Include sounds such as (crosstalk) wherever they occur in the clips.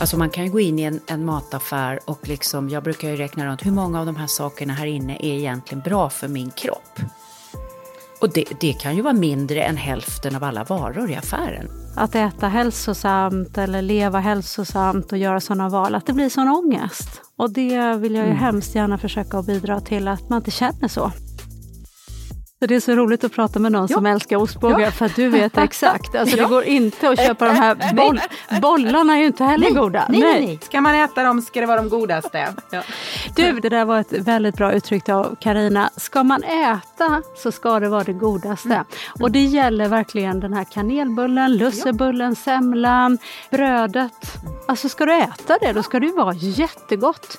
Alltså man kan ju gå in i en, en mataffär och liksom, jag brukar ju räkna runt hur många av de här sakerna här inne är egentligen bra för min kropp. Och det, det kan ju vara mindre än hälften av alla varor i affären. Att äta hälsosamt eller leva hälsosamt och göra sådana val, att det blir sån ångest. Och det vill jag ju mm. hemskt gärna försöka att bidra till att man inte känner så. Det är så roligt att prata med någon ja. som älskar ostbågar ja. för att du vet (laughs) exakt. Alltså ja. Det går inte att köpa de här (laughs) boll bollarna är ju inte heller nej. goda. Nej, nej. nej, Ska man äta dem ska det vara de godaste. Du, det där var ett väldigt bra uttryck av Karina. Ska man äta så ska det vara det godaste. Mm. Och det gäller verkligen den här kanelbullen, lussebullen, semlan, brödet. Alltså ska du äta det, då ska det ju vara jättegott.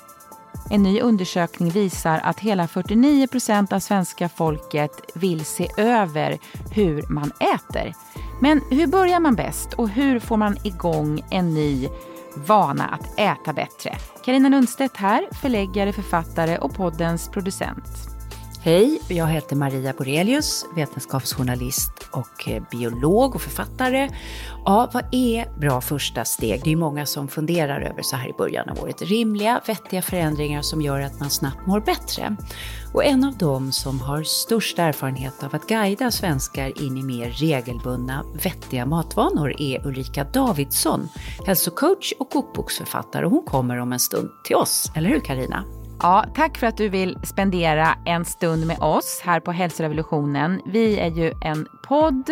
En ny undersökning visar att hela 49 procent av svenska folket vill se över hur man äter. Men hur börjar man bäst och hur får man igång en ny vana att äta bättre? Karina Lundstedt här, förläggare, författare och poddens producent. Hej, jag heter Maria Borelius, vetenskapsjournalist och eh, biolog och författare. Ja, vad är bra första steg? Det är många som funderar över så här i början av året. Rimliga, vettiga förändringar som gör att man snabbt mår bättre. Och en av dem som har störst erfarenhet av att guida svenskar in i mer regelbundna, vettiga matvanor är Ulrika Davidsson, hälsocoach och kokboksförfattare. Hon kommer om en stund till oss, eller hur Karina? Ja, tack för att du vill spendera en stund med oss här på Hälsorevolutionen. Vi är ju en podd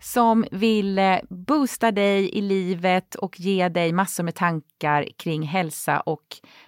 som vill eh, boosta dig i livet och ge dig massor med tankar kring hälsa och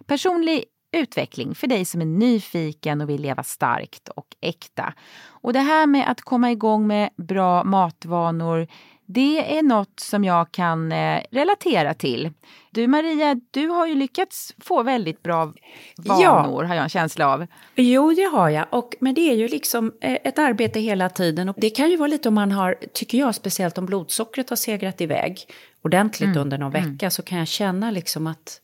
personlig utveckling för dig som är nyfiken och vill leva starkt och äkta. Och det här med att komma igång med bra matvanor, det är något som jag kan eh, relatera till. Du Maria, du har ju lyckats få väldigt bra vanor ja. har jag en känsla av. Jo, det har jag. Och, men det är ju liksom eh, ett arbete hela tiden. Och det kan ju vara lite om man har, tycker jag, speciellt om blodsockret har segrat iväg ordentligt mm. under någon vecka, mm. så kan jag känna liksom att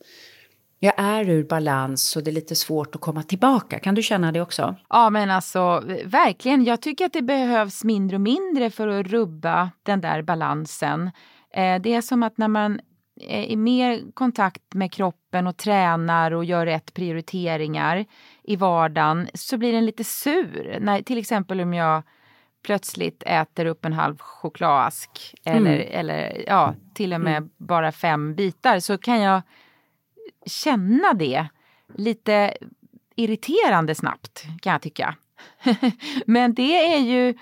jag är ur balans och det är lite svårt att komma tillbaka. Kan du känna det också? Ja men alltså verkligen. Jag tycker att det behövs mindre och mindre för att rubba den där balansen. Eh, det är som att när man är i mer kontakt med kroppen och tränar och gör rätt prioriteringar i vardagen så blir den lite sur. När, till exempel om jag plötsligt äter upp en halv chokladask eller, mm. eller ja, till och med mm. bara fem bitar så kan jag känna det lite irriterande snabbt kan jag tycka. (laughs) Men det är ju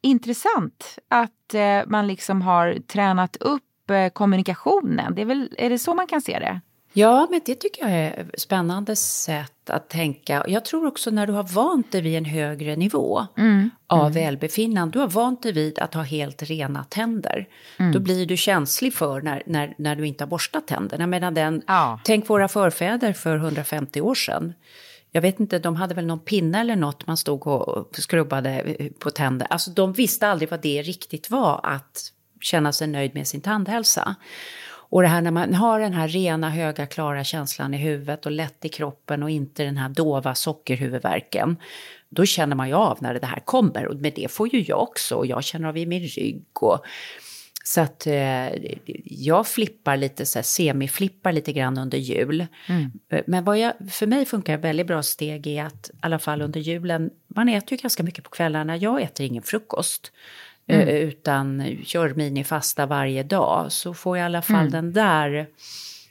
intressant att eh, man liksom har tränat upp eh, kommunikationen. Det är, väl, är det så man kan se det? Ja, men det tycker jag är ett spännande sätt att tänka. Jag tror också när du har vant dig vid en högre nivå mm. av mm. välbefinnande, du har vant dig vid att ha helt rena tänder, mm. då blir du känslig för när, när, när du inte har borstat tänderna. Medan den, ja. Tänk våra förfäder för 150 år sedan. Jag vet inte, de hade väl någon pinne eller något man stod och skrubbade på tänder. Alltså de visste aldrig vad det riktigt var att känna sig nöjd med sin tandhälsa. Och det här när man har den här rena, höga, klara känslan i huvudet och lätt i kroppen och inte den här dova sockerhuvudvärken. Då känner man ju av när det här kommer och med det får ju jag också och jag känner av i min rygg och så att eh, jag flippar lite, så här, semiflippar lite grann under jul. Mm. Men vad jag, för mig funkar ett väldigt bra steg är att i alla fall under julen, man äter ju ganska mycket på kvällarna, jag äter ingen frukost. Mm. Eh, utan kör minifasta varje dag så får jag i alla fall mm. den där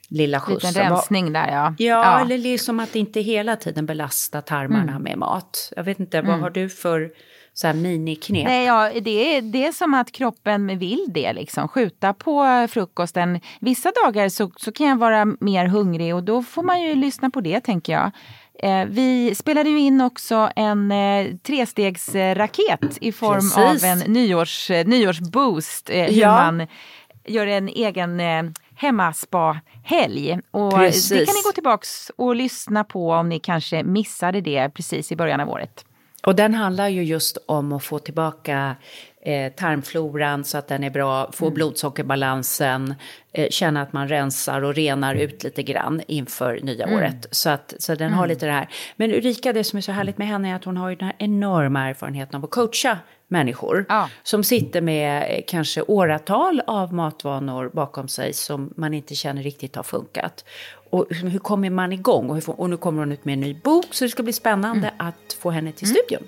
lilla skjutsen. Liten rensning där ja. ja. ja. eller liksom att inte hela tiden belasta tarmarna mm. med mat. Jag vet inte, vad mm. har du för så här miniknep? Nej, ja, det, är, det är som att kroppen vill det, liksom. skjuta på frukosten. Vissa dagar så, så kan jag vara mer hungrig och då får man ju lyssna på det tänker jag. Eh, vi spelade ju in också en eh, trestegsraket i form Precis. av en nyårs, eh, nyårsboost. Eh, hur man gör en egen hemmaspa-helg. Och precis. det kan ni gå tillbaks och lyssna på om ni kanske missade det precis i början av året. Och den handlar ju just om att få tillbaka eh, tarmfloran så att den är bra, få Mm. blodsockerbalansen, eh, känna att man rensar och renar ut lite grann inför nya Mm. året. Så, att, så den har lite det här. Men Ulrika, det som är så härligt med henne är att hon har ju den här enorma erfarenheten av att coacha människor Ja. som sitter med eh, kanske åratal av matvanor bakom sig som man inte känner riktigt har funkat. Och hur kommer man igång? Och, hur och nu kommer hon ut med en ny bok så det ska bli spännande att få henne till studion.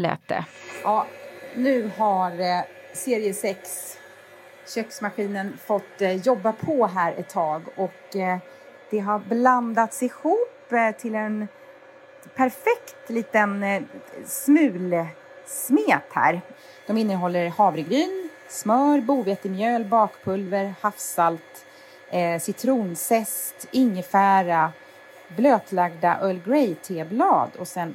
lät det. Ja, nu har eh, serie 6 köksmaskinen fått eh, jobba på här ett tag och eh, det har blandats ihop eh, till en perfekt liten eh, smulsmet här. De innehåller havregryn, smör, bovetemjöl, bakpulver, havssalt, eh, citronzest, ingefära, blötlagda Earl Grey-teblad och sen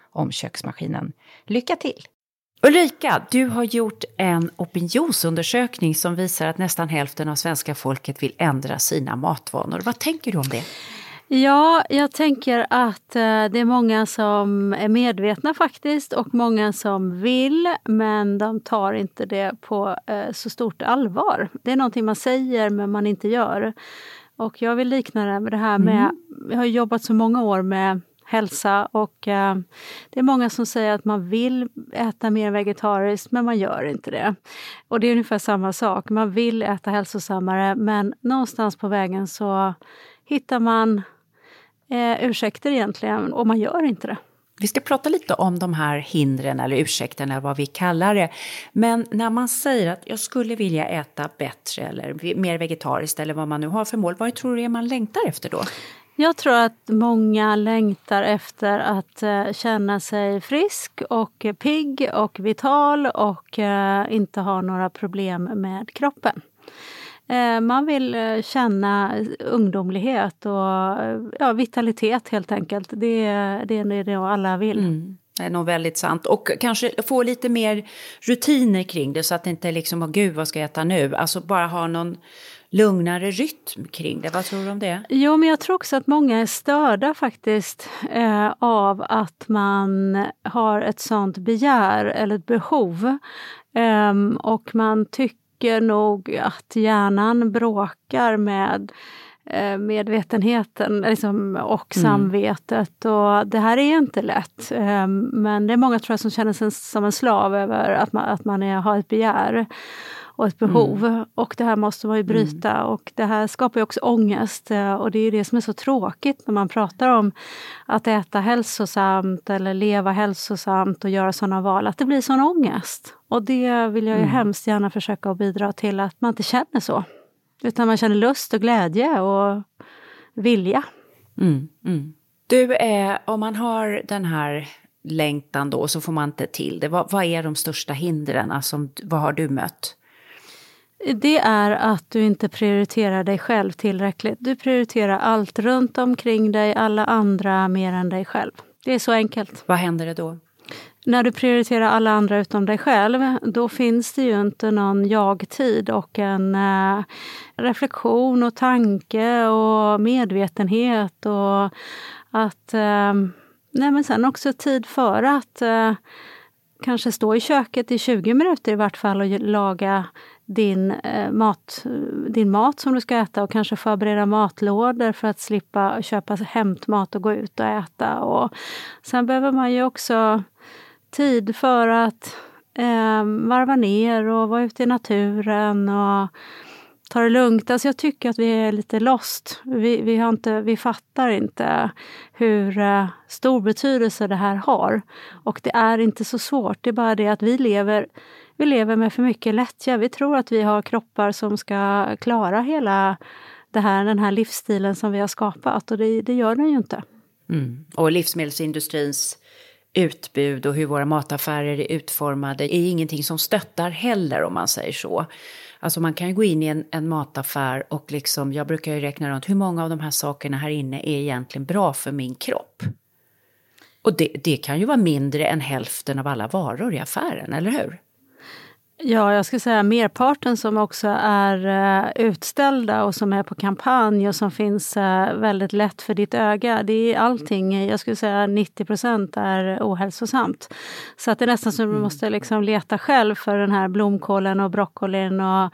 om köksmaskinen. Lycka till! Ulrika, du har gjort en opinionsundersökning som visar att nästan hälften av svenska folket vill ändra sina matvanor. Vad tänker du om det? Ja, jag tänker att eh, det är många som är medvetna faktiskt och många som vill men de tar inte det på eh, så stort allvar. Det är någonting man säger men man inte gör. Och jag vill likna det med det här med, mm. jag har jobbat så många år med hälsa och eh, det är många som säger att man vill äta mer vegetariskt men man gör inte det. Och det är ungefär samma sak, man vill äta hälsosammare men någonstans på vägen så hittar man eh, ursäkter egentligen och man gör inte det. Vi ska prata lite om de här hindren eller ursäkterna vad vi kallar det. Men när man säger att jag skulle vilja äta bättre eller mer vegetariskt eller vad man nu har för mål, vad tror du det är man längtar efter då? Jag tror att många längtar efter att eh, känna sig frisk och pigg och vital och eh, inte ha några problem med kroppen. Eh, man vill känna ungdomlighet och ja, vitalitet helt enkelt. Det, det är det alla vill. Mm. Det är nog väldigt sant. Och kanske få lite mer rutiner kring det så att det inte är liksom, oh, gud vad ska jag äta nu? Alltså bara ha någon lugnare rytm kring det. Vad tror du om det? Jo, men jag tror också att många är störda faktiskt eh, av att man har ett sånt begär eller ett behov. Eh, och man tycker nog att hjärnan bråkar med eh, medvetenheten liksom, och mm. samvetet. Och det här är inte lätt. Ehm, men det är många tror jag som känner sig som en slav över att man, att man är, har ett begär och ett behov. Mm. Och det här måste man ju bryta mm. och det här skapar ju också ångest. Och det är det som är så tråkigt när man pratar om att äta hälsosamt eller leva hälsosamt och göra sådana val, att det blir sån ångest. Och det vill jag ju mm. hemskt gärna försöka bidra till att man inte känner så. Utan man känner lust och glädje och vilja. Mm, mm. Du, eh, om man har den här längtan då så får man inte till det. Vad, vad är de största hindren? Alltså, vad har du mött? Det är att du inte prioriterar dig själv tillräckligt. Du prioriterar allt runt omkring dig, alla andra mer än dig själv. Det är så enkelt. Vad händer det då? När du prioriterar alla andra utom dig själv, då finns det ju inte någon jag-tid och en eh, reflektion och tanke och medvetenhet och att... Eh, nej men sen också tid för att eh, kanske stå i köket i 20 minuter i vart fall och laga din, eh, mat, din mat som du ska äta och kanske förbereda matlådor för att slippa köpa hämtmat och gå ut och äta. Och sen behöver man ju också tid för att eh, varva ner och vara ute i naturen och ta det lugnt. Alltså jag tycker att vi är lite lost. Vi, vi, har inte, vi fattar inte hur eh, stor betydelse det här har. Och det är inte så svårt. Det är bara det att vi lever vi lever med för mycket lättja. Vi tror att vi har kroppar som ska klara hela det här, den här livsstilen som vi har skapat och det, det gör den ju inte. Mm. Och livsmedelsindustrins utbud och hur våra mataffärer är utformade är ingenting som stöttar heller om man säger så. Alltså man kan ju gå in i en, en, mataffär och liksom, jag brukar ju räkna runt hur många av de här sakerna här inne är egentligen bra för min kropp. Och det, det kan ju vara mindre än hälften av alla varor i affären, eller hur? Ja, jag skulle säga merparten som också är uh, utställda och som är på kampanj och som finns uh, väldigt lätt för ditt öga. Det är allting, jag skulle säga 90 procent är ohälsosamt. Så att det är nästan som du mm. måste liksom leta själv för den här blomkålen och broccolin och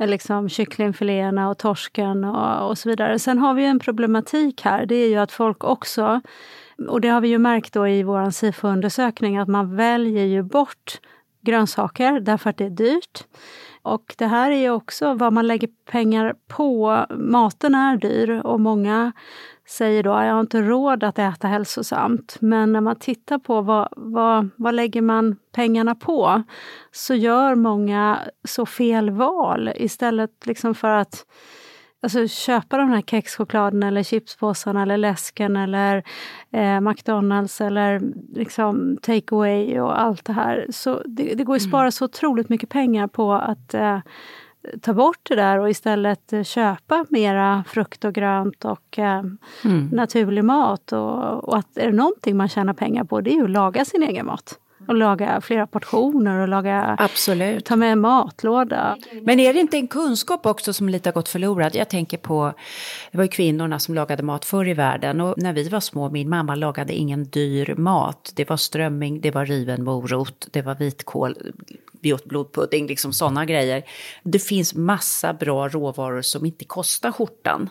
uh, liksom kycklingfiléerna och torsken och, och så vidare. Sen har vi en problematik här, det är ju att folk också och det har vi ju märkt då i vår SIFO-undersökning att man väljer ju bort grönsaker därför att det är dyrt. Och det här är ju också vad man lägger pengar på. Maten är dyr och många säger då att jag har inte råd att äta hälsosamt. Men när man tittar på vad, vad, vad lägger man pengarna på så gör många så fel val istället liksom för att alltså, köpa de här kexchokladen eller chipspåsarna eller läsken eller eh, McDonalds eller liksom take away och allt det här. Så det, det går att mm. spara mm. så otroligt mycket pengar på att eh, ta bort det där och istället eh, köpa mera frukt och grönt och eh, mm. naturlig mat. Och, och, att är det någonting man tjänar pengar på det är ju att laga sin egen mat. Och laga flera portioner och laga, Absolut. ta med matlåda. Men är det inte en kunskap också som lite har gått förlorad? Jag tänker på, det var ju kvinnorna som lagade mat förr i världen och när vi var små, min mamma lagade ingen dyr mat. Det var strömming, det var riven morot, det var vitkål, vi åt blodpudding, liksom sådana grejer. Det finns massa bra råvaror som inte kostar skjortan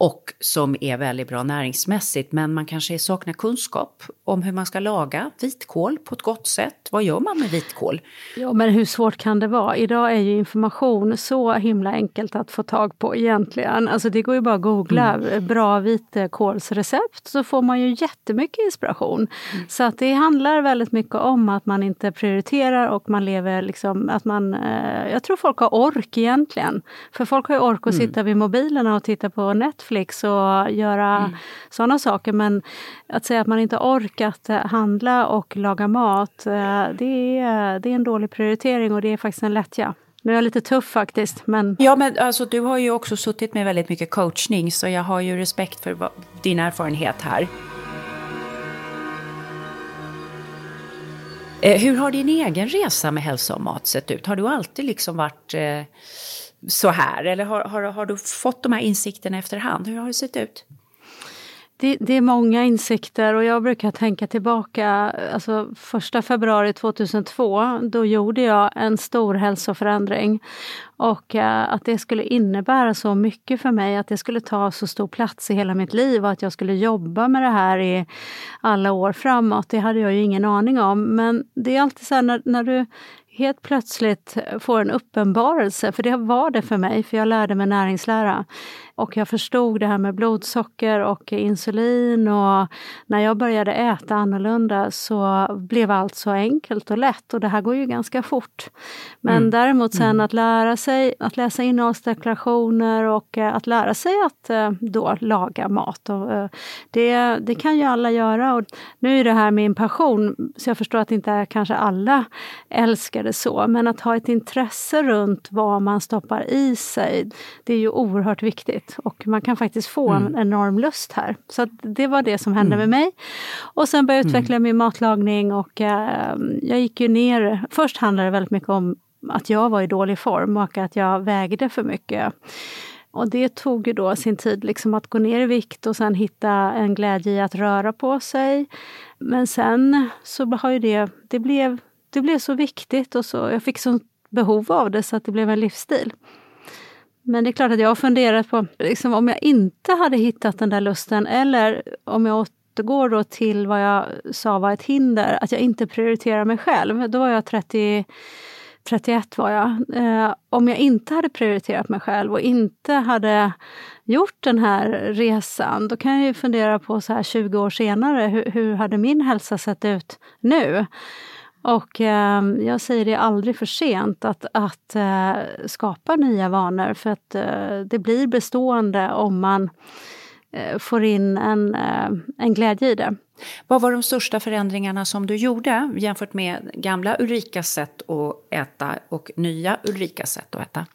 och som är väldigt bra näringsmässigt. Men man kanske saknar kunskap om hur man ska laga vitkål på ett gott sätt. Vad gör man med vitkål? Ja, men hur svårt kan det vara? Idag är ju information så himla enkelt att få tag på egentligen. Alltså det går ju bara att googla mm. bra vitkålsrecept så får man ju jättemycket inspiration. Mm. Så att det handlar väldigt mycket om att man inte prioriterar och man lever liksom att man... Eh, jag tror folk har ork egentligen. För folk har ju ork att mm. sitta vid mobilerna och titta på Netflix Netflix och göra mm. sådana saker. Men att säga att man inte orkat handla och laga mat, eh, det är, det är en dålig prioritering och det är faktiskt en lättja. Nu är jag lite tuff faktiskt. Men... Ja, men alltså, du har ju också suttit med väldigt mycket coachning så jag har ju respekt för din erfarenhet här. Eh, hur har din egen resa med hälsa och mat sett ut? Har du alltid liksom varit eh, så här? Eller har, har, har du fått de här insikterna efterhand? Hur har det sett ut? Det, det, är många insikter och jag brukar tänka tillbaka. Alltså första februari 2002, då gjorde jag en stor hälsoförändring. Och eh, att det skulle innebära så mycket för mig, att det skulle ta så stor plats i hela mitt liv och att jag skulle jobba med det här i alla år framåt, det hade jag ju ingen aning om. Men det är alltid så här när, när du helt plötsligt får en uppenbarelse, för det var det för mig, för jag lärde mig näringslära. Och jag förstod det här med blodsocker och insulin och när jag började äta annorlunda så blev allt så enkelt och lätt och det här går ju ganska fort. Men mm. däremot sen mm. att lära sig att läsa innehållsdeklarationer och eh, att lära sig att eh, då laga mat. Och, eh, det, det kan ju alla göra. Och nu är det här min passion, så jag förstår att inte kanske alla älskar det så. Men att ha ett intresse runt vad man stoppar i sig, det är ju oerhört viktigt och man kan faktiskt få mm. en enorm lust här. Så det var det som hände mm. med mig. Och sen började jag mm. utveckla min matlagning och eh, jag gick ju ner. Först handlade det väldigt mycket om att jag var i dålig form och att jag vägde för mycket. Och det tog ju då sin tid liksom att gå ner i vikt och sen hitta en glädje i att röra på sig. Men sen så har ju det, det blev, det blev så viktigt och så, jag fick sånt behov av det så att det blev en livsstil. Men det är klart att jag har funderat på liksom, om jag inte hade hittat den där lusten eller om jag återgår då till vad jag sa var ett hinder, att jag inte prioriterar mig själv. Då var jag 30, 31 var jag. Eh, om jag inte hade prioriterat mig själv och inte hade gjort den här resan, då kan jag ju fundera på så här 20 år senare, hur, hur hade min hälsa sett ut nu? Och eh, jag säger det är aldrig för sent att, att eh, skapa nya vanor för att eh, det blir bestående om man eh, får in en, eh, en glädje i det. Vad var de största förändringarna som du gjorde jämfört med gamla Ulrikas sätt att äta och nya Ulrikas sätt att äta?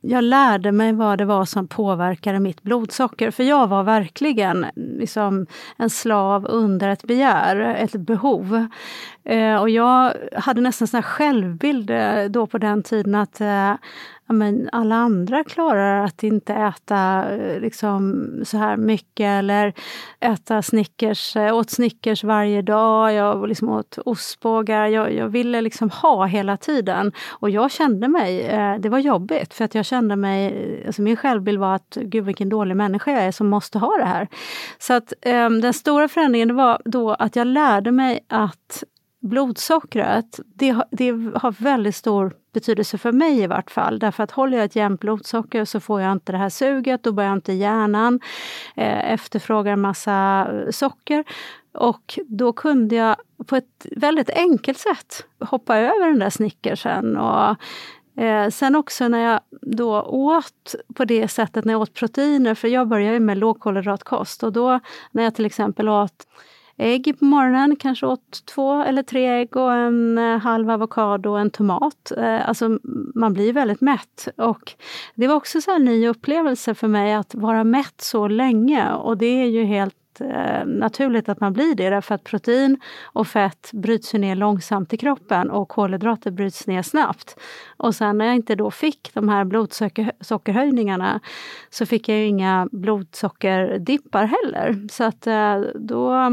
Jag lärde mig vad det var som påverkade mitt blodsocker. För jag var verkligen liksom en slav under ett begär, ett behov. Eh, och jag hade nästan en självbild eh, då på den tiden att eh, men alla andra klarar att inte äta eh, liksom, så här mycket eller äta Snickers, eh, åt Snickers varje dag, jag liksom åt ostbågar. Jag, jag ville liksom ha hela tiden. Och jag kände mig, eh, det var jobbigt för att jag kände mig, alltså min självbild var att gud vilken dålig människa jag är som måste ha det här. Så att ehm, den stora förändringen var då att jag lärde mig att blodsockret, det, det har väldigt stor betydelse för mig i vart fall. Därför att håller jag ett jämnt blodsocker så får jag inte det här suget, då börjar inte hjärnan eh, efterfråga en massa eh, socker. Och då kunde jag på ett väldigt enkelt sätt hoppa över den där snickersen. Och, eh, sen också när jag då åt på det sättet, när jag åt proteiner, för jag började med lågkolhydratkost och då när jag till exempel åt ägg på morgonen, kanske åt två eller tre ägg och en eh, halv avokado och en tomat. Eh, alltså man blir väldigt mätt. Och det var också en ny upplevelse för mig att vara mätt så länge och det är ju helt eh, naturligt att man blir det därför att protein och fett bryts ner långsamt i kroppen och kolhydrater bryts ner snabbt. Och sen när jag inte då fick de här blodsockerhöjningarna så fick jag ju inga blodsockerdippar heller. Så att då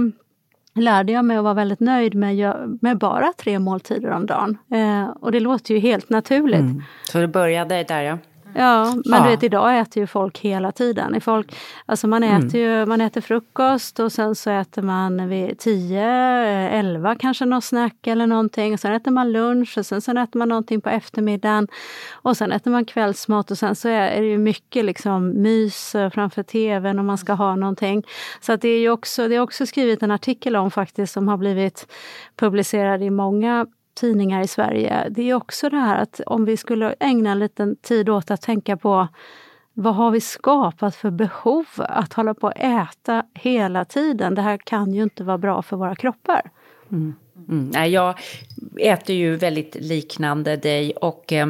lärde jag mig att vara väldigt nöjd med, med bara tre måltider om dagen. Eh, och det låter ju helt naturligt. Mm. Så det började där ja. Ja, men ja. du vet idag äter ju folk hela tiden. Folk, alltså man, mm. äter mm. ju, man äter frukost och sen så äter man vid 10, 11 kanske någon snack eller någonting. Och sen äter man lunch och sen så äter man någonting på eftermiddagen. Och sen äter man kvällsmat och sen så är det ju mycket liksom mys framför tvn om man ska ha någonting. Så att det är ju också, det är också skrivit en artikel om faktiskt som har blivit publicerad i många tidningar i Sverige, det är också det här att om vi skulle ägna en liten tid åt att tänka på vad har vi skapat för behov att hålla på att äta hela tiden? Det här kan ju inte vara bra för våra kroppar. Mm. Mm. Nej, jag äter ju väldigt liknande dig och eh,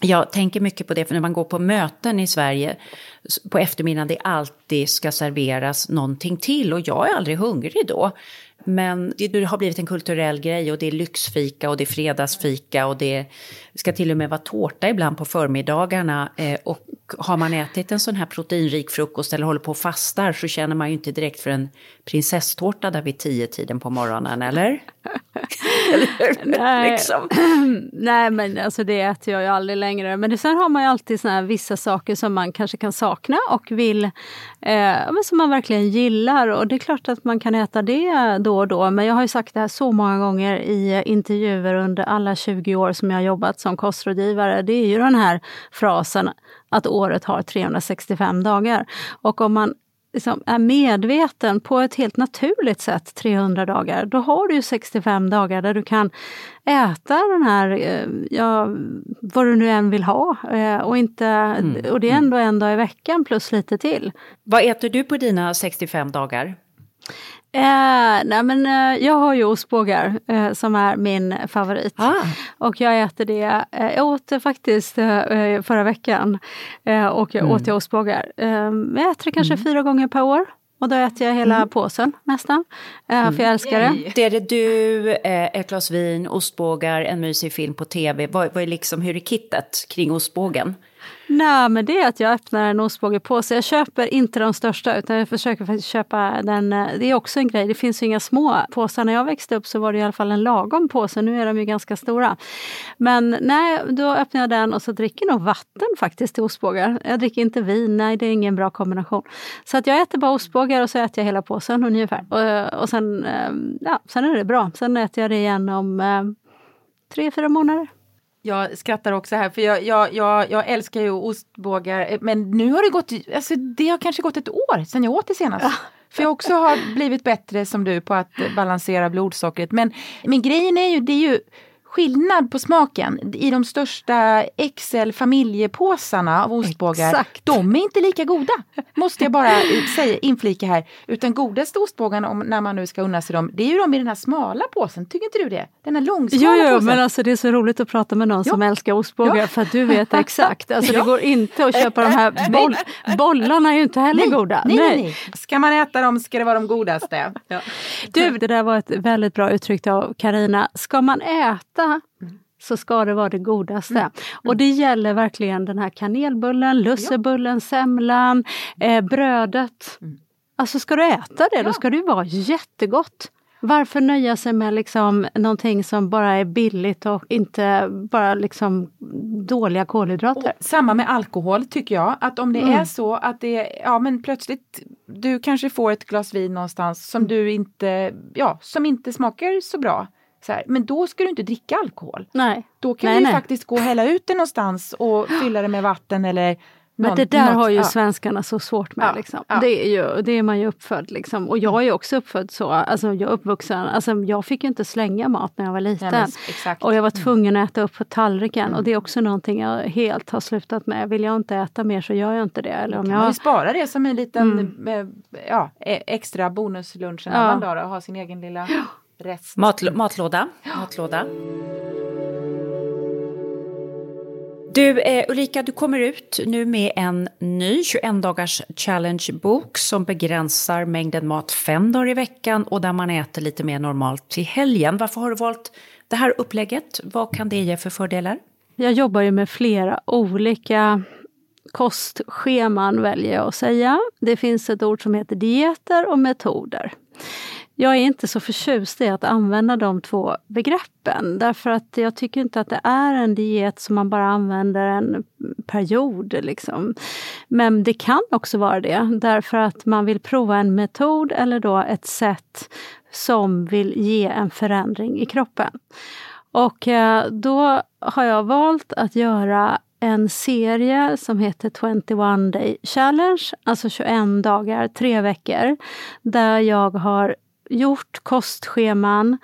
jag tänker mycket på det, för när man går på möten i Sverige på eftermiddagen, det alltid ska serveras någonting till och jag är aldrig hungrig då. Men det har blivit en kulturell grej och det är lyxfika och det är fredagsfika och det ska till och med vara tårta ibland på förmiddagarna. Eh, och har man ätit en sån här proteinrik frukost eller håller på och fastar så känner man ju inte direkt för en prinsesstårta där vid tio tiden på morgonen, eller? (laughs) eller Nej. Liksom. (clears throat) Nej, men alltså det äter jag ju aldrig längre. Men det, sen har man ju alltid såna vissa saker som man kanske kan sakna och vill, eh, som man verkligen gillar. Och det är klart att man kan äta det då och då. Men jag har ju sagt det här så många gånger i intervjuer under alla 20 år som jag har jobbat som kostrådgivare. Det är ju den här frasen att året har 365 dagar. Och om man liksom är medveten på ett helt naturligt sätt 300 dagar, då har du ju 65 dagar där du kan äta den här, eh, ja, vad du nu än vill ha. Eh, och, inte, mm. och det är ändå en dag i veckan plus lite till. Vad äter du på dina 65 dagar? Eh, nej men, eh, jag har ju ostbågar eh, som är min favorit. Ah. Och jag äter det, eh, jag åt det faktiskt eh, eh, förra veckan. och jag mm. åt jag ostbågar. jag äter det kanske mm. fyra gånger per år. Och då äter jag hela mm. påsen nästan. Mm. För jag älskar det. Det är det du, ett glas vin, ostbågar, en mysig film på tv. Vad, vad är liksom, hur är kittet kring ostbågen? Nej, men det är att jag öppnar en ostbågepåse. Jag köper inte de största utan jag försöker faktiskt köpa den. Eh, det är också en grej, det finns ju inga små påsar. När jag växte upp så var det i alla fall en lagom påse, nu är de ju ganska stora. Men nej, då öppnar jag den och så dricker nog vatten faktiskt till ostbågar. Jag dricker inte vin, nej det är ingen bra kombination. Så att jag äter bara ostbågar och så äter jag hela påsen ungefär. Och, eh, och sen, eh, ja, sen är det bra. Sen äter jag det igen om eh, tre, fyra månader. Jag skrattar också här för jag, jag, jag, jag, älskar ju ostbågar men nu har det gått, alltså det har kanske gått ett år sedan jag åt det senast. Ja. För jag också har blivit bättre som du på att balansera blodsockret. Men, men grejen är ju, det är ju skillnad på smaken. I de största XL familjepåsarna av ostbågar, Exakt. de är inte lika goda. Måste jag bara säga, inflika här. Utan godaste ostbågarna, om, när man nu ska unna sig dem, det är ju de i den här smala påsen. Tycker inte du det? Den här långsmala jo, jo, påsen. men alltså det är så roligt att prata med någon jo. som älskar ostbågar ja. för att du vet (laughs) exakt. Alltså ja. det går inte att köpa de här boll, bollarna är ju inte heller nej. goda. Nej, nej. nej. Ska man äta dem ska det vara de godaste. Ja. Du, det där var ett väldigt bra uttryck av Karina. Ska man äta Mm. så ska det vara det godaste. Mm. Och mm. det gäller verkligen den här kanelbullen, lussebullen, semlan, eh, brödet. Mm. Alltså ska du äta det, då ska det ju vara jättegott. Varför nöja sig med liksom någonting som bara är billigt och inte bara liksom dåliga kolhydrater? Och samma med alkohol tycker jag, att om det mm. är så att det ja men plötsligt du kanske får ett glas vin någonstans som du inte, ja, som inte smakar så bra. Här, men då ska du inte dricka alkohol. Nej. Då kan nej, du nej. faktiskt gå och hälla ut det någonstans och (gasps) fylla det med vatten eller men det där något, har ju ja. svenskarna så svårt med. Ja, liksom. ja. Det, är ju, det är man ju uppfödd liksom. Och jag är också uppfödd så. Alltså, jag är uppvuxen, alltså, jag fick ju inte slänga mat när jag var liten. Men, och jag var mm. tvungen att äta upp på tallriken. Mm. Och det är också någonting jag helt har slutat med. Vill jag inte äta mer så gör jag inte det. Eller om kan jag... man spara det som en liten mm. Eh, e- extra bonuslunch en annan dag och ha sin egen lilla rest. Mat, matlåda. matlåda. Du eh, Ulrika, du kommer ut nu med en ny 21 dagars challenge-bok som begränsar mängden mat fem dagar i veckan och där man äter lite mer normalt till helgen. Varför har du valt det här upplägget? Vad kan det ge för fördelar? Jag jobbar ju med flera olika kostscheman väljer jag att säga. Det finns ett ord som heter dieter och metoder. Jag är inte så förtjust i att använda de två begreppen därför att jag tycker inte att det är en diet som man bara använder en period. Liksom. Men det kan också vara det därför att man vill prova en metod eller då ett sätt som vill ge en förändring i kroppen. Och eh, då har jag valt att göra en serie som heter 21 Day Challenge, alltså 21 dagar, tre veckor, där jag har gjort kostscheman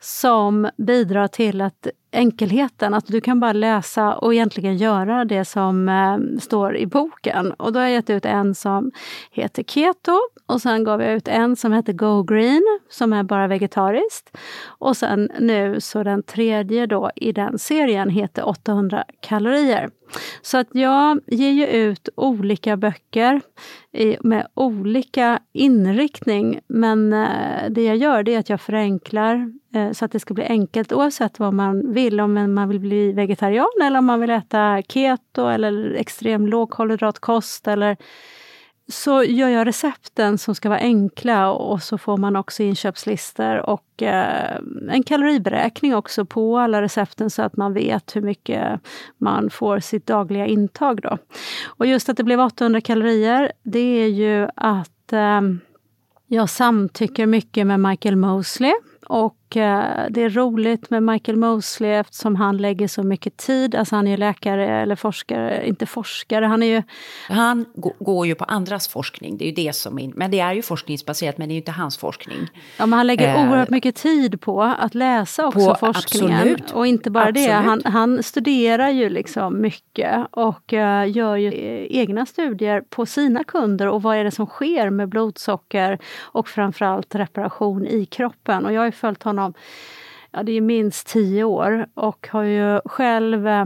som bidrar till att enkelheten, att du kan bara läsa och egentligen göra det som eh, står i boken. Och då har jag gett ut en som heter Keto och sen gav jag ut en som heter Go Green som är bara vegetariskt. Och sen nu så den tredje då i den serien heter 800 kalorier. Så att jag ger ju ut olika böcker med olika inriktning. Men eh, det jag gör det är att jag förenklar Eh, så att det ska bli enkelt oavsett vad man vill. Om man vill bli vegetarian eller om man vill äta keto eller extrem lågkolhydratkost eller så gör jag recepten som ska vara enkla och så får man också inköpslistor och eh, en kaloriberäkning också på alla recepten så att man vet hur mycket man får sitt dagliga intag. Då. Och just att det blev 800 kalorier, det är ju att eh, jag samtycker mycket med Michael Mosley och det är roligt med Michael Mosley eftersom han lägger så mycket tid. Alltså han är läkare eller forskare, inte forskare, han är ju... Han går ju på andras forskning, det är ju det som är, men det är ju forskningsbaserat men det är ju inte hans forskning. Ja men han lägger eh, oerhört mycket tid på att läsa också på, forskningen. Absolut. Och inte bara absolut. det, han, han, studerar ju liksom mycket och uh, gör ju egna studier på sina kunder och vad är det som sker med blodsocker och framförallt reparation i kroppen. Och jag är följt honom ja, det är minst tio år och har ju själv eh,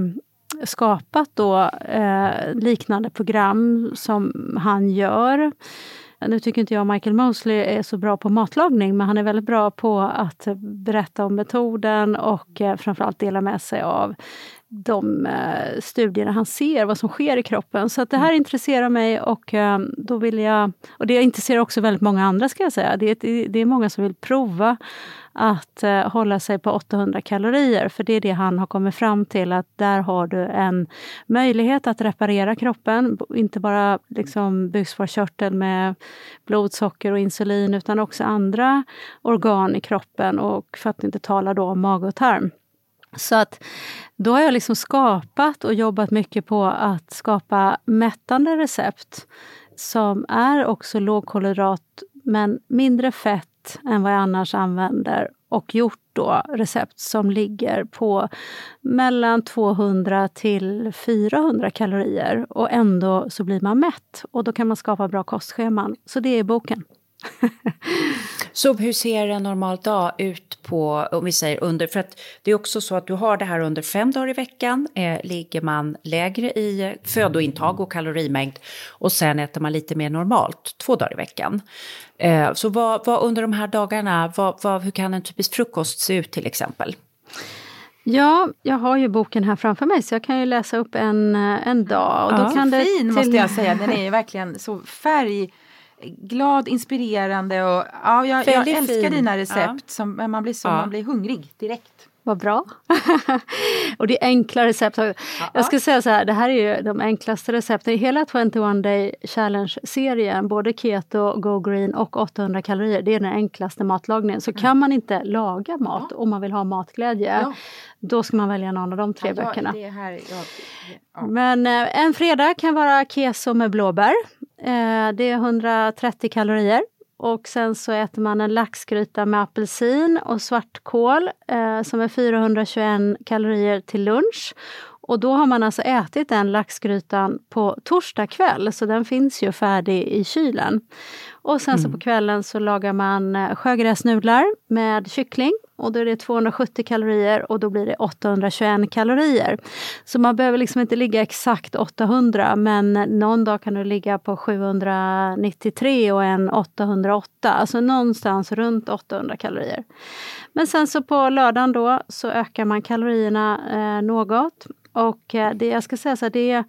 skapat då eh, liknande program som han gör. Nu tycker inte jag Michael Mosley är så bra på matlagning men han är väldigt bra på att berätta om metoden och eh, framförallt dela med sig av de eh, studierna han ser, vad som sker i kroppen. Så att det här mm. intresserar mig och eh, då vill jag... Och det intresserar också väldigt många andra ska jag säga. Det, det, det är många som vill prova att eh, hålla sig på 800 kalorier. För det är det han har kommit fram till att där har du en möjlighet att reparera kroppen. Inte bara liksom bukspottkörteln med blodsocker och insulin utan också andra organ i kroppen och för att inte tala då om mag och tarm. Så att då har jag liksom skapat och jobbat mycket på att skapa mättande recept som är också lågkolhydrat men mindre fett än vad jag annars använder och gjort då recept som ligger på mellan 200 till 400 kalorier och ändå så blir man mätt och då kan man skapa bra kostscheman. Så det är boken. (laughs) Så hur ser en normal dag ut på, om vi säger under, för att det är också så att du har det här under fem dagar i veckan, eh, ligger man lägre i födointag och kalorimängd och sen äter man lite mer normalt två dagar i veckan. Eh, så vad, vad, under de här dagarna, vad, vad, hur kan en typisk frukost se ut till exempel? Ja, jag har ju boken här framför mig så jag kan ju läsa upp en, eh, en dag. Och ja, då kan det fin till... måste jag säga, den är verkligen så färg glad, inspirerande och ja, jag, jag älskar fin. dina recept. Ja. Som, man, blir så, ja. man blir hungrig direkt. Vad bra! (laughs) och det är enkla recept. Jag ska säga så här, det här är ju de enklaste recepten. Hela 21 Day Challenge-serien, både keto, go green och 800 kalorier, det är den enklaste matlagningen. Så kan man inte laga mat ja. om man vill ha matglädje, ja. då ska man välja någon av de tre ja, böckerna. Här, Men eh, en fredag kan vara keso med blåbär. Eh, det är 130 kalorier. Och sen så äter man en laxgryta med apelsin och svartkål eh, som är 421 kalorier till lunch. Och då har man alltså ätit den laxgrytan på torsdag kväll, så den finns ju färdig i kylen. Och sen mm. så på kvällen så lagar man eh, sjögräsnudlar med kyckling och då är det 270 kalorier och då blir det 821 kalorier. Så man behöver liksom inte ligga exakt 800 men någon dag kan du ligga på 793 och en 808, alltså någonstans runt 800 kalorier. Men sen så på lördagen då så ökar man kalorierna eh, något och eh, det jag ska säga så här, det är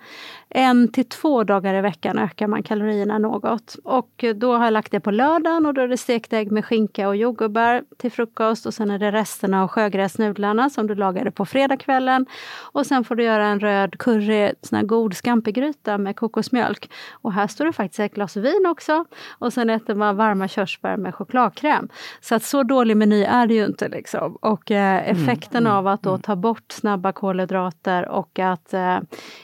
en till två dagar i veckan ökar man kalorierna något. Och då har jag lagt det på lördagen och då är det stekt ägg med skinka och jordgubbar till frukost och sen är det resterna av sjögräsnudlarna som du lagade på fredagskvällen. Och sen får du göra en röd curry, sån här god scampigryta med kokosmjölk. Och här står det faktiskt ett glas vin också. Och sen äter man varma körsbär med chokladkräm. Så att så dålig meny är det ju inte liksom. Och eh, effekten mm, av att då mm. ta bort snabba kolhydrater och att eh,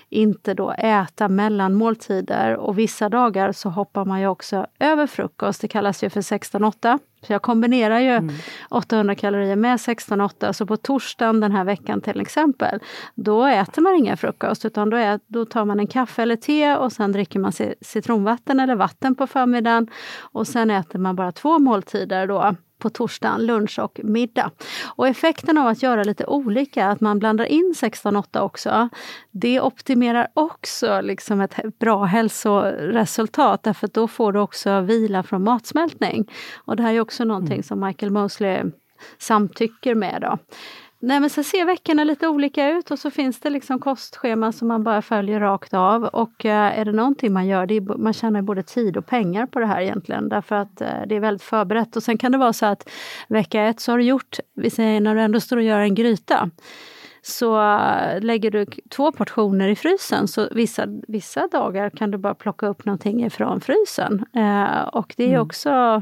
inte då äta mellan måltider och vissa dagar så hoppar man ju också över frukost. Det kallas ju för 16-8. Så jag kombinerar ju mm. 800 kalorier med 16-8. Så på torsdagen den här veckan till exempel, då äter man ingen frukost utan då, är, då tar man en kaffe eller te och sen dricker man citronvatten eller vatten på förmiddagen. Och sen äter man bara två måltider då på torsdagen, lunch och middag. Och effekten av att göra lite olika, att man blandar in 16-8 också, det optimerar också liksom ett bra hälsoresultat därför att då får du också vila från matsmältning. Och det här är också någonting mm. som Michael Mosley samtycker med. Då. Nej men så ser veckorna lite olika ut och så finns det liksom kostscheman som man bara följer rakt av. Och eh, är det någonting man gör, det är, man tjänar både tid och pengar på det här egentligen. Därför att eh, det är väldigt förberett. Och sen kan det vara så att vecka ett så har du gjort, vi säger när du ändå står och gör en gryta så lägger du två portioner i frysen. Så vissa, vissa dagar kan du bara plocka upp någonting ifrån frysen. Eh, och det är mm. också,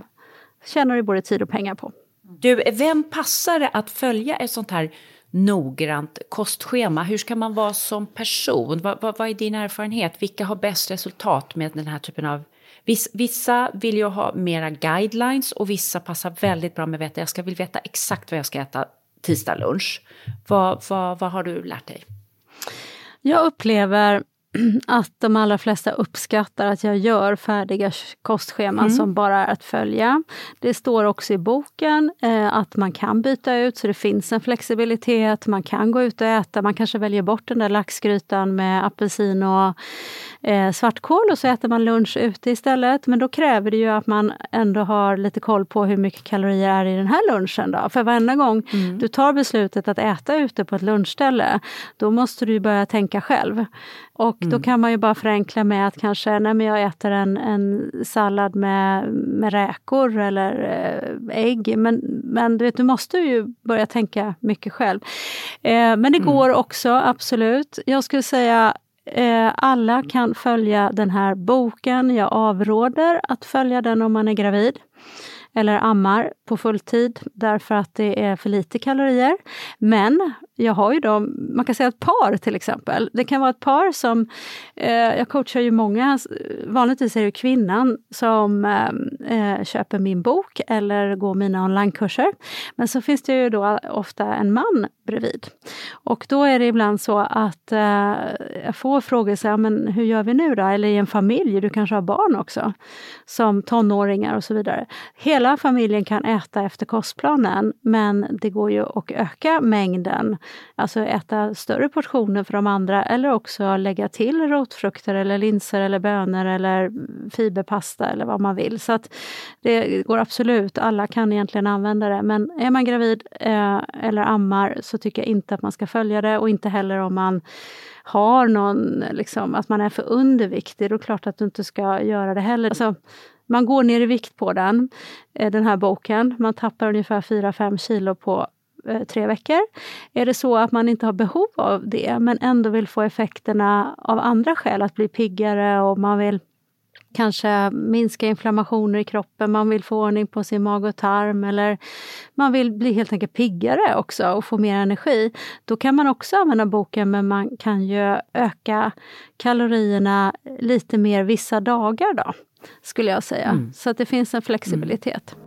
tjänar du både tid och pengar på. Du, vem passar det att följa ett sånt här noggrant kostschema? Hur ska man vara som person? Vad, vad, vad är din erfarenhet? Vilka har bäst resultat med den här typen av Vissa vill ju ha mera guidelines och vissa passar väldigt bra med att jag ska vill veta exakt vad jag ska äta tisdag lunch. Vad, vad, vad har du lärt dig? Jag upplever (clears throat) att de allra flesta uppskattar att jag gör färdiga kostscheman mm. som bara är att följa. Det står också i boken eh, att man kan byta ut, så det finns en flexibilitet. Man kan gå ut och äta, man kanske väljer bort den där laxgrytan med apelsin och eh, svartkål och så äter man lunch ute istället. Men då kräver det ju att man ändå har lite koll på hur mycket kalorier är i den här lunchen. Då. För varenda gång mm. du tar beslutet att äta ute på ett lunchställe, då måste du börja tänka själv. Och mm. då kan man ju bara förenkla med att kanske, nej men jag äter en, en sallad med, med räkor eller eh, ägg. Men, men du, vet, du måste ju börja tänka mycket själv. Eh, men det mm. går också, absolut. Jag skulle säga eh, alla kan följa den här boken. Jag avråder att följa den om man är gravid eller ammar på fulltid därför att det är för lite kalorier. Men jag har ju dem, man kan säga ett par till exempel. Det kan vara ett par som, eh, jag coachar ju många, vanligtvis är det kvinnan som eh, eh, köper min bok eller går mina onlinekurser. Men så finns det ju då ofta en man bredvid. Och då är det ibland så att eh, jag får frågor, så här, men hur gör vi nu då? Eller i en familj, du kanske har barn också, som tonåringar och så vidare. Hela familjen kan äta efter kostplanen, men det går ju att öka mängden Alltså äta större portioner för de andra eller också lägga till rotfrukter eller linser eller bönor eller fiberpasta eller vad man vill. Så att det går absolut, alla kan egentligen använda det. Men är man gravid eh, eller ammar så tycker jag inte att man ska följa det och inte heller om man har någon, liksom, att man är för underviktig, då är det klart att du inte ska göra det heller. Alltså, man går ner i vikt på den, eh, den här boken. Man tappar ungefär 4-5 kilo på tre veckor. Är det så att man inte har behov av det men ändå vill få effekterna av andra skäl, att bli piggare och man vill kanske minska inflammationer i kroppen, man vill få ordning på sin mag och tarm eller man vill bli helt enkelt piggare också och få mer energi. Då kan man också använda boken men man kan ju öka kalorierna lite mer vissa dagar då, skulle jag säga. Mm. Så att det finns en flexibilitet. Mm.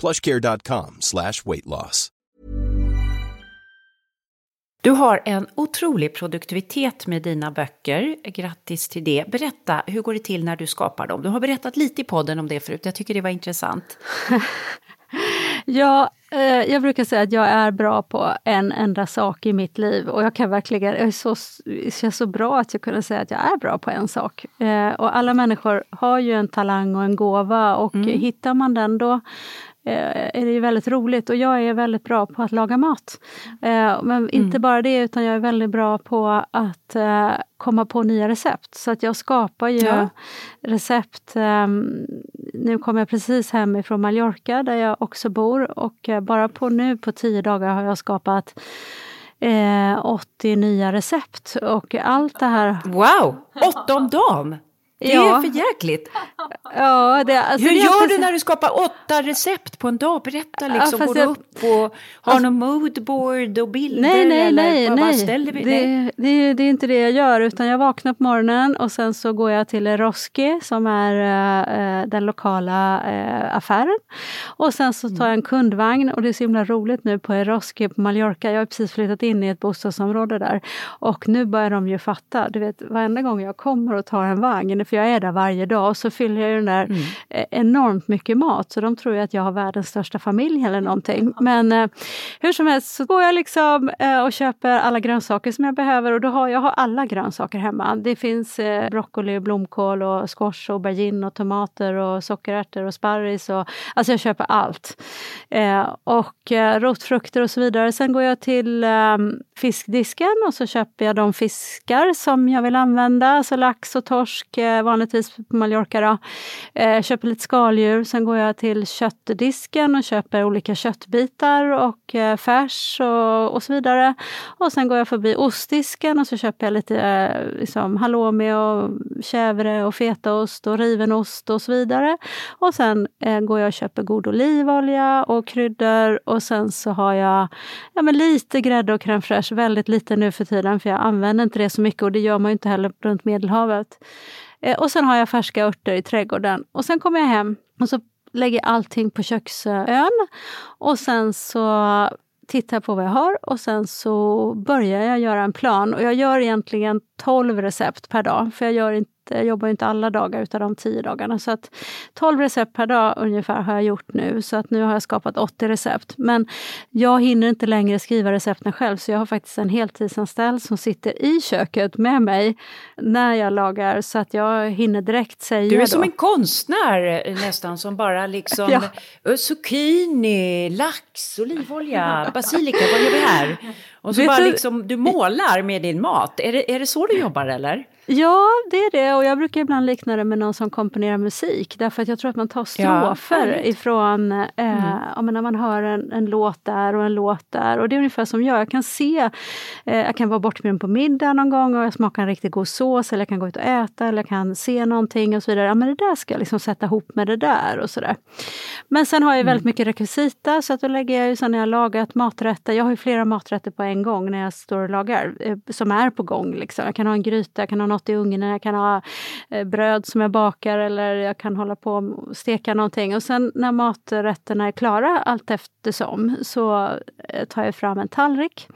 plushcare.com slash weight loss. Du har en otrolig produktivitet med dina böcker. Grattis till det. Berätta, hur går det till när du skapar dem? Du har berättat lite i podden om det förut. Jag tycker det var intressant. (laughs) Ja, eh, jag brukar säga att jag är bra på en enda sak i mitt liv och jag kan verkligen, jag är så, det känns så bra att jag kunde säga att jag är bra på en sak. Eh, och alla människor har ju en talang och en gåva och mm. hittar man den då är det ju väldigt roligt och jag är väldigt bra på att laga mat. Eh, men inte mm. bara det, utan jag är väldigt bra på att eh, komma på nya recept. Så att jag skapar ju ja. recept. Ehm, nu kommer jag precis hem ifrån Mallorca där jag också bor och bara på nu på tio dagar har jag skapat 80 nya recept och allt det här... Wow! Åtta om dagen! Det ja. är för jäkligt. (laughs) Ja, det, alltså Hur det gör du när du skapar åtta recept på en dag? Berätta, liksom, ja, går jag... du upp och har alltså, någon moodboard och bilder? Nej, nej, eller nej. Bara, nej. Det, det, det, det, är inte det jag gör, utan jag vaknar på morgonen och sen så går jag till Eroski som är äh, den lokala äh, affären. Och sen så tar jag en kundvagn och det är så himla roligt nu på Eroski på Mallorca. Jag har precis flyttat in i ett bostadsområde där och nu börjar de ju fatta. Du vet, varenda gång jag kommer och tar en vagn för jag är där varje dag och så fyller jag den där mm. Eh, enormt mycket mat så de tror ju att jag har världens största familj eller någonting. Men eh, hur som helst så går jag liksom eh, och köper alla grönsaker som jag behöver och då har jag har alla grönsaker hemma. Det finns eh, broccoli, blomkål och squash och aubergine och tomater och sockerärtor och sparris. Och, alltså jag köper allt. Eh, och eh, rotfrukter och så vidare. Sen går jag till ehm, fiskdisken och så köper jag de fiskar som jag vill använda, alltså lax och torsk Eh, vanligtvis på Mallorca. Då. Eh, köper lite skaldjur, sen går jag till köttdisken och köper olika köttbitar och eh, färs och, och så vidare. Och sen går jag förbi ostdisken och så köper jag lite eh, liksom, halloumi och kävre och fetaost och riven ost och så vidare. Och sen eh, går jag och köper god olivolja och kryddor och sen så har jag ja, men lite grädde och crème fraîche, väldigt lite nu för tiden för jag använder inte det så mycket och det gör man ju inte heller runt Medelhavet. Eh, och sen har jag färska örter i trädgården. Och sen kommer jag hem och så lägger allting på köksön. Och sen så tittar jag på vad jag har och sen så börjar jag göra en plan. Och jag gör egentligen 12 recept per dag, för jag gör inte jag jobbar inte alla dagar utav de tio dagarna. Så att 12 recept per dag ungefär har jag gjort nu. Så att nu har jag skapat 80 recept. Men jag hinner inte längre skriva recepten själv så jag har faktiskt en heltidsanställd som sitter i köket med mig när jag lagar så att jag hinner direkt säga Du är då. som en konstnär nästan som bara liksom (laughs) ja. zucchini, lax, olivolja, (laughs) basilika, vad gör vi här? Och så Vet bara du- liksom, du målar med din mat. Är det, är det så du jobbar eller? Ja, det är det. Och jag brukar ibland likna det med någon som komponerar musik. Därför att jag tror att man tar strofer. Mm. ifrån, eh, ja, men när man hör en, en låt där och en låt där. Och det är ungefär som jag. Jag kan se, eh, jag kan vara bortbjuden på middag någon gång och jag smakar en riktigt god sås. Eller jag kan gå ut och äta eller jag kan se någonting och så vidare. Ja, men det där ska jag liksom sätta ihop med det där och sådär. Men sen har jag väldigt mycket rekvisita så att då lägger jag ju så när jag lagat maträtter. Jag har ju flera maträtter på en gång när jag står och lagar eh, som är på gång. Liksom. Jag kan ha en gryta, jag kan ha något i ugnen, jag kan ha eh, bröd som jag bakar eller jag kan hålla på och steka någonting. Och sen när maträtterna är klara allt eftersom så eh, tar jag fram en tallrik.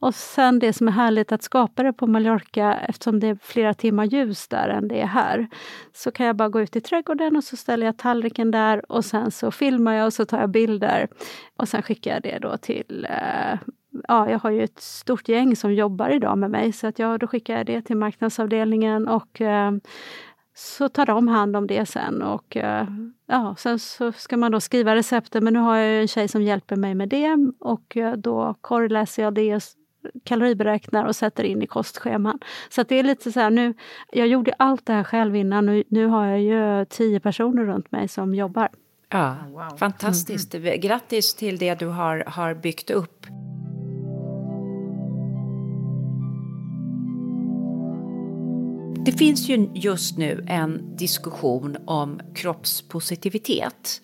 Och sen det som är härligt att skapa det på Mallorca eftersom det är flera timmar ljus där än det är här. Så kan jag bara gå ut i trädgården och så ställer jag tallriken där och sen så filmar jag och så tar jag bilder. Och sen skickar jag det då till eh, Ja, jag har ju ett stort gäng som jobbar idag med mig så att jag, då skickar jag det till marknadsavdelningen och eh, så tar de hand om det sen. Och, eh, ja, sen så ska man då skriva recepten men nu har jag en tjej som hjälper mig med det och eh, då korreläser jag det kaloriberäknar och sätter in i kostscheman. Så att det är lite så här nu, jag gjorde allt det här själv innan och nu har jag ju tio personer runt mig som jobbar. Ja, fantastiskt. Grattis till det du har, har byggt upp. Det finns ju just nu en diskussion om kroppspositivitet.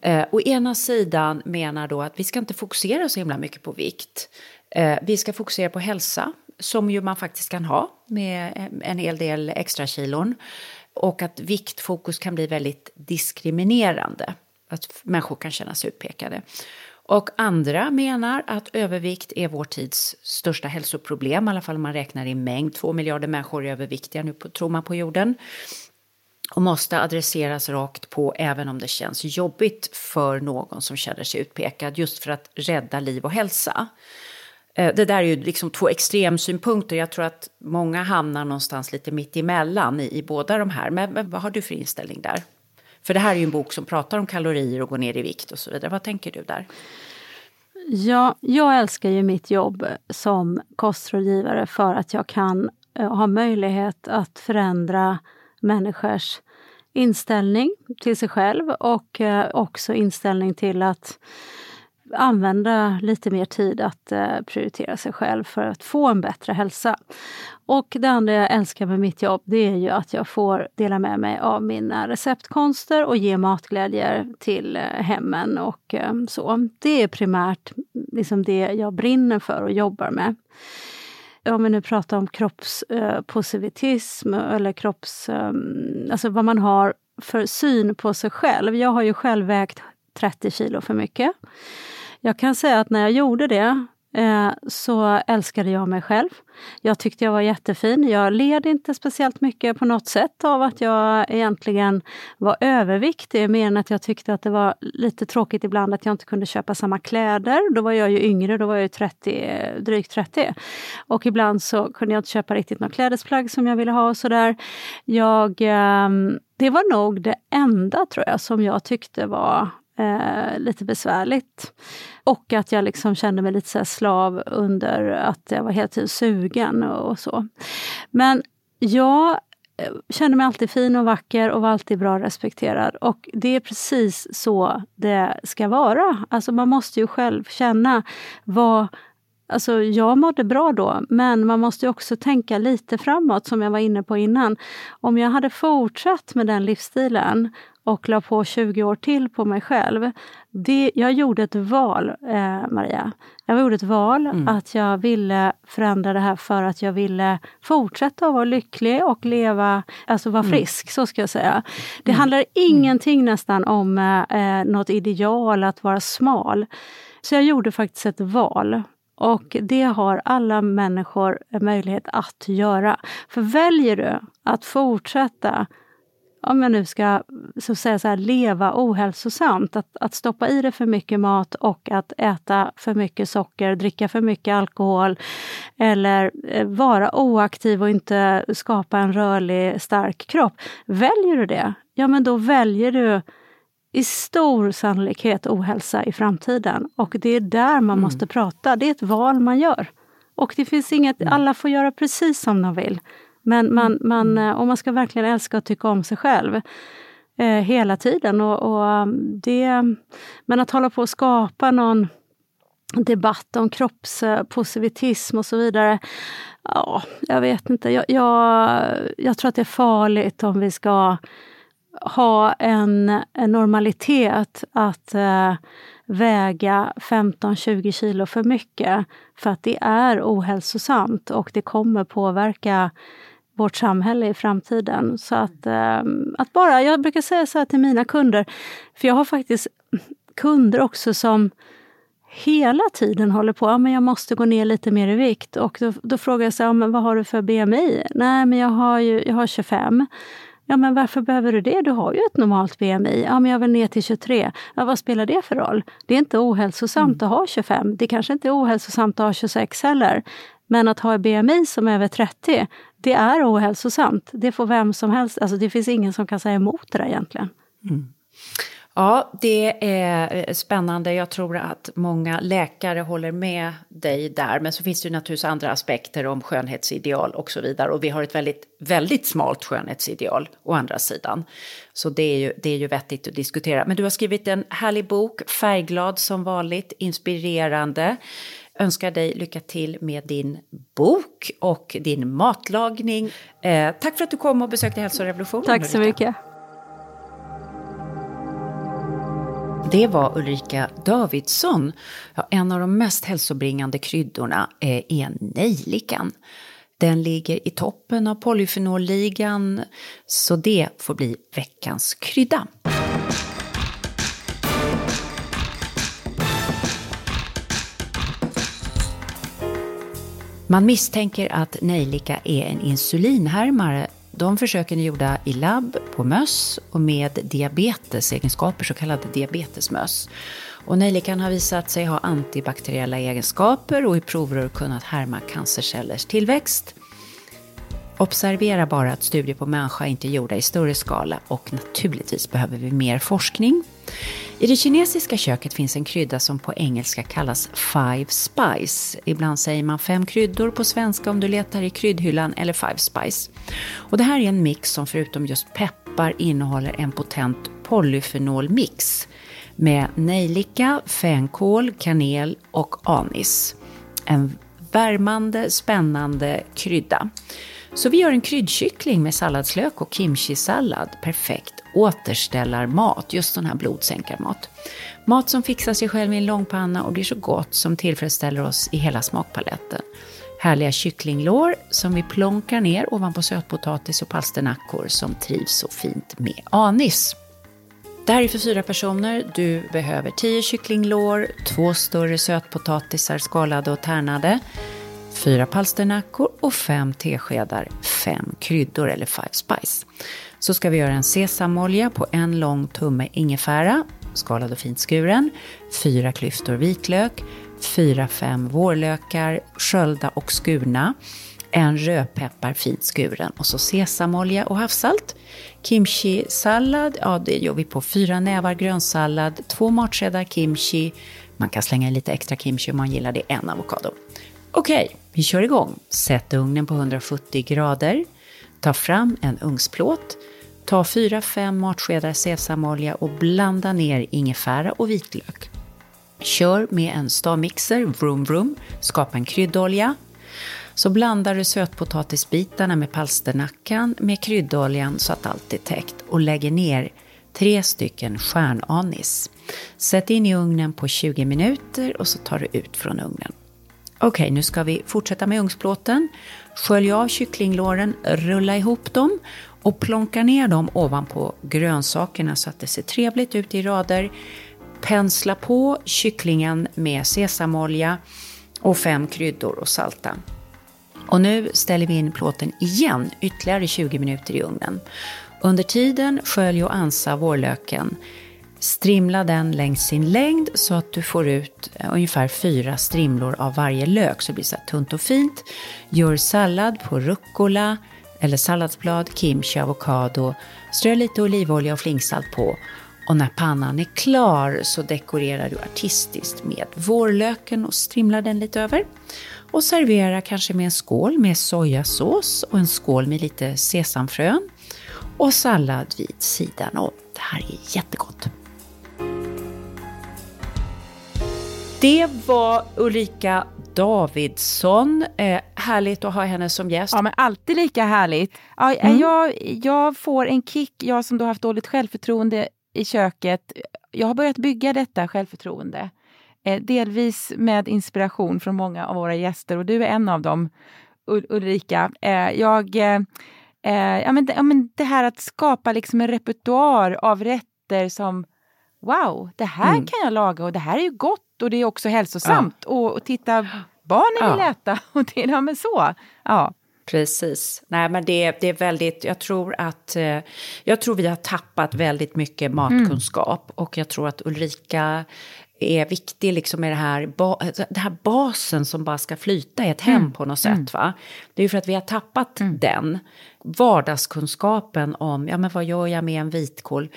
Eh, å ena sidan menar då att vi ska inte fokusera så himla mycket på vikt. Eh, vi ska fokusera på hälsa, som ju man faktiskt kan ha med en hel del extra kilon. Och att viktfokus kan bli väldigt diskriminerande. Att människor kan känna sig utpekade. Och andra menar att övervikt är vår tids största hälsoproblem, i alla fall om man räknar i mängd. Två miljarder människor är överviktiga nu, på, tror man, på jorden. Och måste adresseras rakt på, även om det känns jobbigt för någon som känner sig utpekad, just för att rädda liv och hälsa. Eh, det där är ju liksom två extremsynpunkter. Jag tror att många hamnar någonstans lite mitt emellan i, i båda de här. Men, men vad har du för inställning där? För det här är ju en bok som pratar om kalorier och går ner i vikt och så vidare. Vad tänker du där? Ja, jag älskar ju mitt jobb som kostrådgivare för att jag kan eh, ha möjlighet att förändra människors inställning till sig själv och eh, också inställning till att använda lite mer tid att eh, prioritera sig själv för att få en bättre hälsa. Och det andra jag älskar med mitt jobb det är ju att jag får dela med mig av mina receptkonster och ge matglädjer till eh, hemmen och eh, så. Det är primärt liksom det jag brinner för och jobbar med. Om vi nu pratar om kroppspositivism eller kropps... eh, alltså vad man har för syn på sig själv. Jag har ju själv vägt 30 kilo för mycket. Jag kan säga att när jag gjorde det eh, så älskade jag mig själv. Jag tyckte jag var jättefin. Jag led inte speciellt mycket på något sätt av att jag egentligen var överviktig, mer än att jag tyckte att det var lite tråkigt ibland att jag inte kunde köpa samma kläder. Då var jag ju yngre, då var jag ju 30, drygt 30. Och ibland så kunde jag inte köpa riktigt något klädesplagg som jag ville ha och sådär. Jag, ehm, det var nog det enda, tror jag, som jag tyckte var eh, lite besvärligt. Och att jag liksom kände mig lite så här slav under att jag var hela tiden sugen och så. Men jag eh, kände mig alltid fin och vacker och var alltid bra respekterad. Och det är precis så det ska vara. Alltså man måste ju själv känna vad Alltså jag mådde bra då, men man måste ju också tänka lite framåt som jag var inne på innan. Om jag hade fortsatt med den livsstilen och la på 20 år till på mig själv. Det, jag gjorde ett val, eh, Maria. Jag gjorde ett val att jag ville förändra det här för att jag ville fortsätta att vara lycklig och leva, alltså vara frisk, så ska jag säga. Det handlar ingenting nästan om eh, något ideal att vara smal. Så jag gjorde faktiskt ett val. Och det har alla människor möjlighet att göra. För väljer du att fortsätta om jag nu ska så säga så här, leva ohälsosamt, att, att stoppa i dig för mycket mat och att äta för mycket socker, dricka för mycket alkohol eller eh, vara oaktiv och inte skapa en rörlig, stark kropp. Väljer du det, ja men då väljer du i stor sannolikhet ohälsa i framtiden. Och det är där man mm. måste prata. Det är ett val man gör. Och det finns inget, mm. alla får göra precis som de vill. Men man, man, mm. och man ska verkligen älska och tycka om sig själv eh, hela tiden. Och, och, um, det, men att hålla på att skapa någon debatt om kroppspositivism och så vidare. Ja, jag vet inte. Jag, jag, jag tror att det är farligt om vi ska ha en, en normalitet att eh, väga 15-20 kilo för mycket. För att det är ohälsosamt och det kommer påverka vårt samhälle i framtiden. Så att, eh, att bara, jag brukar säga så här till mina kunder, för jag har faktiskt kunder också som hela tiden håller på, ja, men jag måste gå ner lite mer i vikt. Och då, då frågar jag så här, ja, men vad har du för BMI? Nej, men jag har, ju, jag har 25. Ja, men varför behöver du det? Du har ju ett normalt BMI. Ja, men jag vill ner till 23. Ja, vad spelar det för roll? Det är inte ohälsosamt mm. att ha 25. Det kanske inte är ohälsosamt att ha 26 heller. Men att ha ett BMI som är över 30, det är ohälsosamt. Det får vem som helst. Alltså, det finns ingen som kan säga emot det där egentligen. Mm. Ja, det är eh, spännande. Jag tror att många läkare håller med dig där. Men så finns det ju naturligtvis andra aspekter om skönhetsideal och så vidare. Och vi har ett väldigt, väldigt smalt skönhetsideal å andra sidan. Så det är, ju, det är ju vettigt att diskutera. Men du har skrivit en härlig bok, färgglad som vanligt, inspirerande. Önskar dig lycka till med din bok och din matlagning. Eh, tack för att du kom och besökte Hälsorevolutionen. Tack så mycket. Det var Ulrika Davidsson. Ja, en av de mest hälsobringande kryddorna är nejlikan. Den ligger i toppen av polyfenolligan, så det får bli veckans krydda. Man misstänker att nejlika är en insulinhärmare de försöken är gjorda i labb på möss och med diabetesegenskaper, så kallade diabetesmöss. Och nejlikan har visat sig ha antibakteriella egenskaper och i prover kunnat härma cancercellers tillväxt. Observera bara att studier på människa inte är gjorda i större skala och naturligtvis behöver vi mer forskning. I det kinesiska köket finns en krydda som på engelska kallas Five Spice. Ibland säger man fem kryddor på svenska om du letar i kryddhyllan eller Five Spice. Och det här är en mix som förutom just peppar innehåller en potent polyfenolmix med nejlika, fänkål, kanel och anis. En värmande, spännande krydda. Så vi gör en kryddkyckling med salladslök och kimchi-sallad. Perfekt återställarmat, just sån här blodsänkarmat. Mat som fixar sig själv i en långpanna och blir så gott som tillfredsställer oss i hela smakpaletten. Härliga kycklinglår som vi plonkar ner ovanpå sötpotatis och palsternackor som trivs så fint med anis. Det här är för fyra personer. Du behöver 10 kycklinglår, två större sötpotatisar skalade och tärnade, fyra palsternackor och fem teskedar fem kryddor eller five spice. Så ska vi göra en sesamolja på en lång tumme ingefära, skalad och fint skuren, fyra klyftor vitlök, fyra, fem vårlökar, sköljda och skurna, en rödpeppar fint skuren och så sesamolja och havssalt. Kimchi-sallad, ja det gör vi på fyra nävar grönsallad, två matskedar kimchi, man kan slänga i lite extra kimchi om man gillar det, en avokado. Okej, vi kör igång. Sätt ugnen på 170 grader. Ta fram en ugnsplåt. Ta 4-5 matskedar sesamolja och blanda ner ingefära och vitlök. Kör med en stavmixer, vroom vroom, skapa en kryddolja. Så blandar du sötpotatisbitarna med palsternackan med kryddoljan så att allt är täckt och lägger ner tre stycken stjärnanis. Sätt in i ugnen på 20 minuter och så tar du ut från ugnen. Okej, okay, nu ska vi fortsätta med ugnsplåten. Skölj av kycklinglåren, rulla ihop dem och plonka ner dem ovanpå grönsakerna så att det ser trevligt ut i rader. Pensla på kycklingen med sesamolja och fem kryddor och salta. Och nu ställer vi in plåten igen ytterligare 20 minuter i ugnen. Under tiden skölj och ansa vårlöken Strimla den längs sin längd så att du får ut eh, ungefär fyra strimlor av varje lök så det blir så tunt och fint. Gör sallad på rucola eller salladsblad, kimchi, avokado. Strö lite olivolja och flingsalt på Och när pannan är klar så dekorerar du artistiskt med vårlöken och strimlar den lite över. Och servera kanske med en skål med sojasås och en skål med lite sesamfrön. Och sallad vid sidan om. Det här är jättegott. Det var Ulrika Davidsson. Eh, härligt att ha henne som gäst. Ja, men alltid lika härligt. Ja, mm. jag, jag får en kick, jag som då haft dåligt självförtroende i köket. Jag har börjat bygga detta självförtroende. Eh, delvis med inspiration från många av våra gäster och du är en av dem, Ulrika. Eh, jag, eh, eh, ja, men, ja, men det här att skapa liksom en repertoar av rätter som Wow, det här mm. kan jag laga och det här är ju gott och det är också hälsosamt. Ja. Och, och, titta, barnen vill ja. äta. (laughs) Och det, ja, men så. Ja. Precis. Nej, men det, det är väldigt, jag tror att, eh, jag tror vi har tappat väldigt mycket matkunskap. Mm. Och jag tror att Ulrika är viktig liksom med det här, det här basen som bara ska flyta i ett hem mm. på något sätt. Mm. Va? Det är ju för att vi har tappat mm. den vardagskunskapen om ja, men vad gör jag med en vitkål.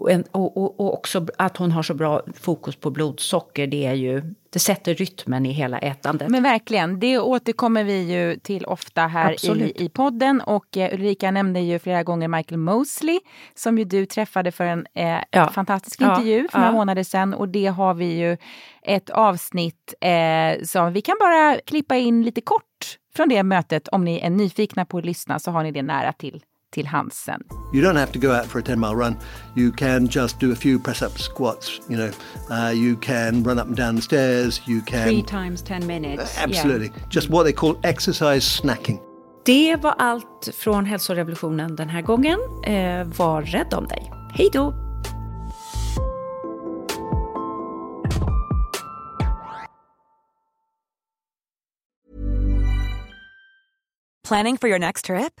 Och, en, och, och, och, också att hon har så bra fokus på blodsocker, det, är ju, det sätter rytmen i hela ätandet. Men verkligen, det återkommer vi ju till ofta här i, i podden. Och eh, Ulrika nämnde ju flera gånger Michael Mosley som ju du träffade för en eh, ja. fantastisk intervju ja. för några ja. månader sedan. Och det har vi ju ett avsnitt eh, som vi kan bara klippa in lite kort från det mötet. Om ni är nyfikna på att lyssna så har ni det nära till till hands sen. You don't have to go out for a 10 mile run. You can just do a few press up squats, you know. Uh, you can run up and down the stairs. You can... Three times 10 minutes. Absolutely. Yeah. Just what they call exercise snacking. Det var allt från hälsorevolutionen den här gången. Eh, var rädd om dig. Hej då! Planning for your next trip?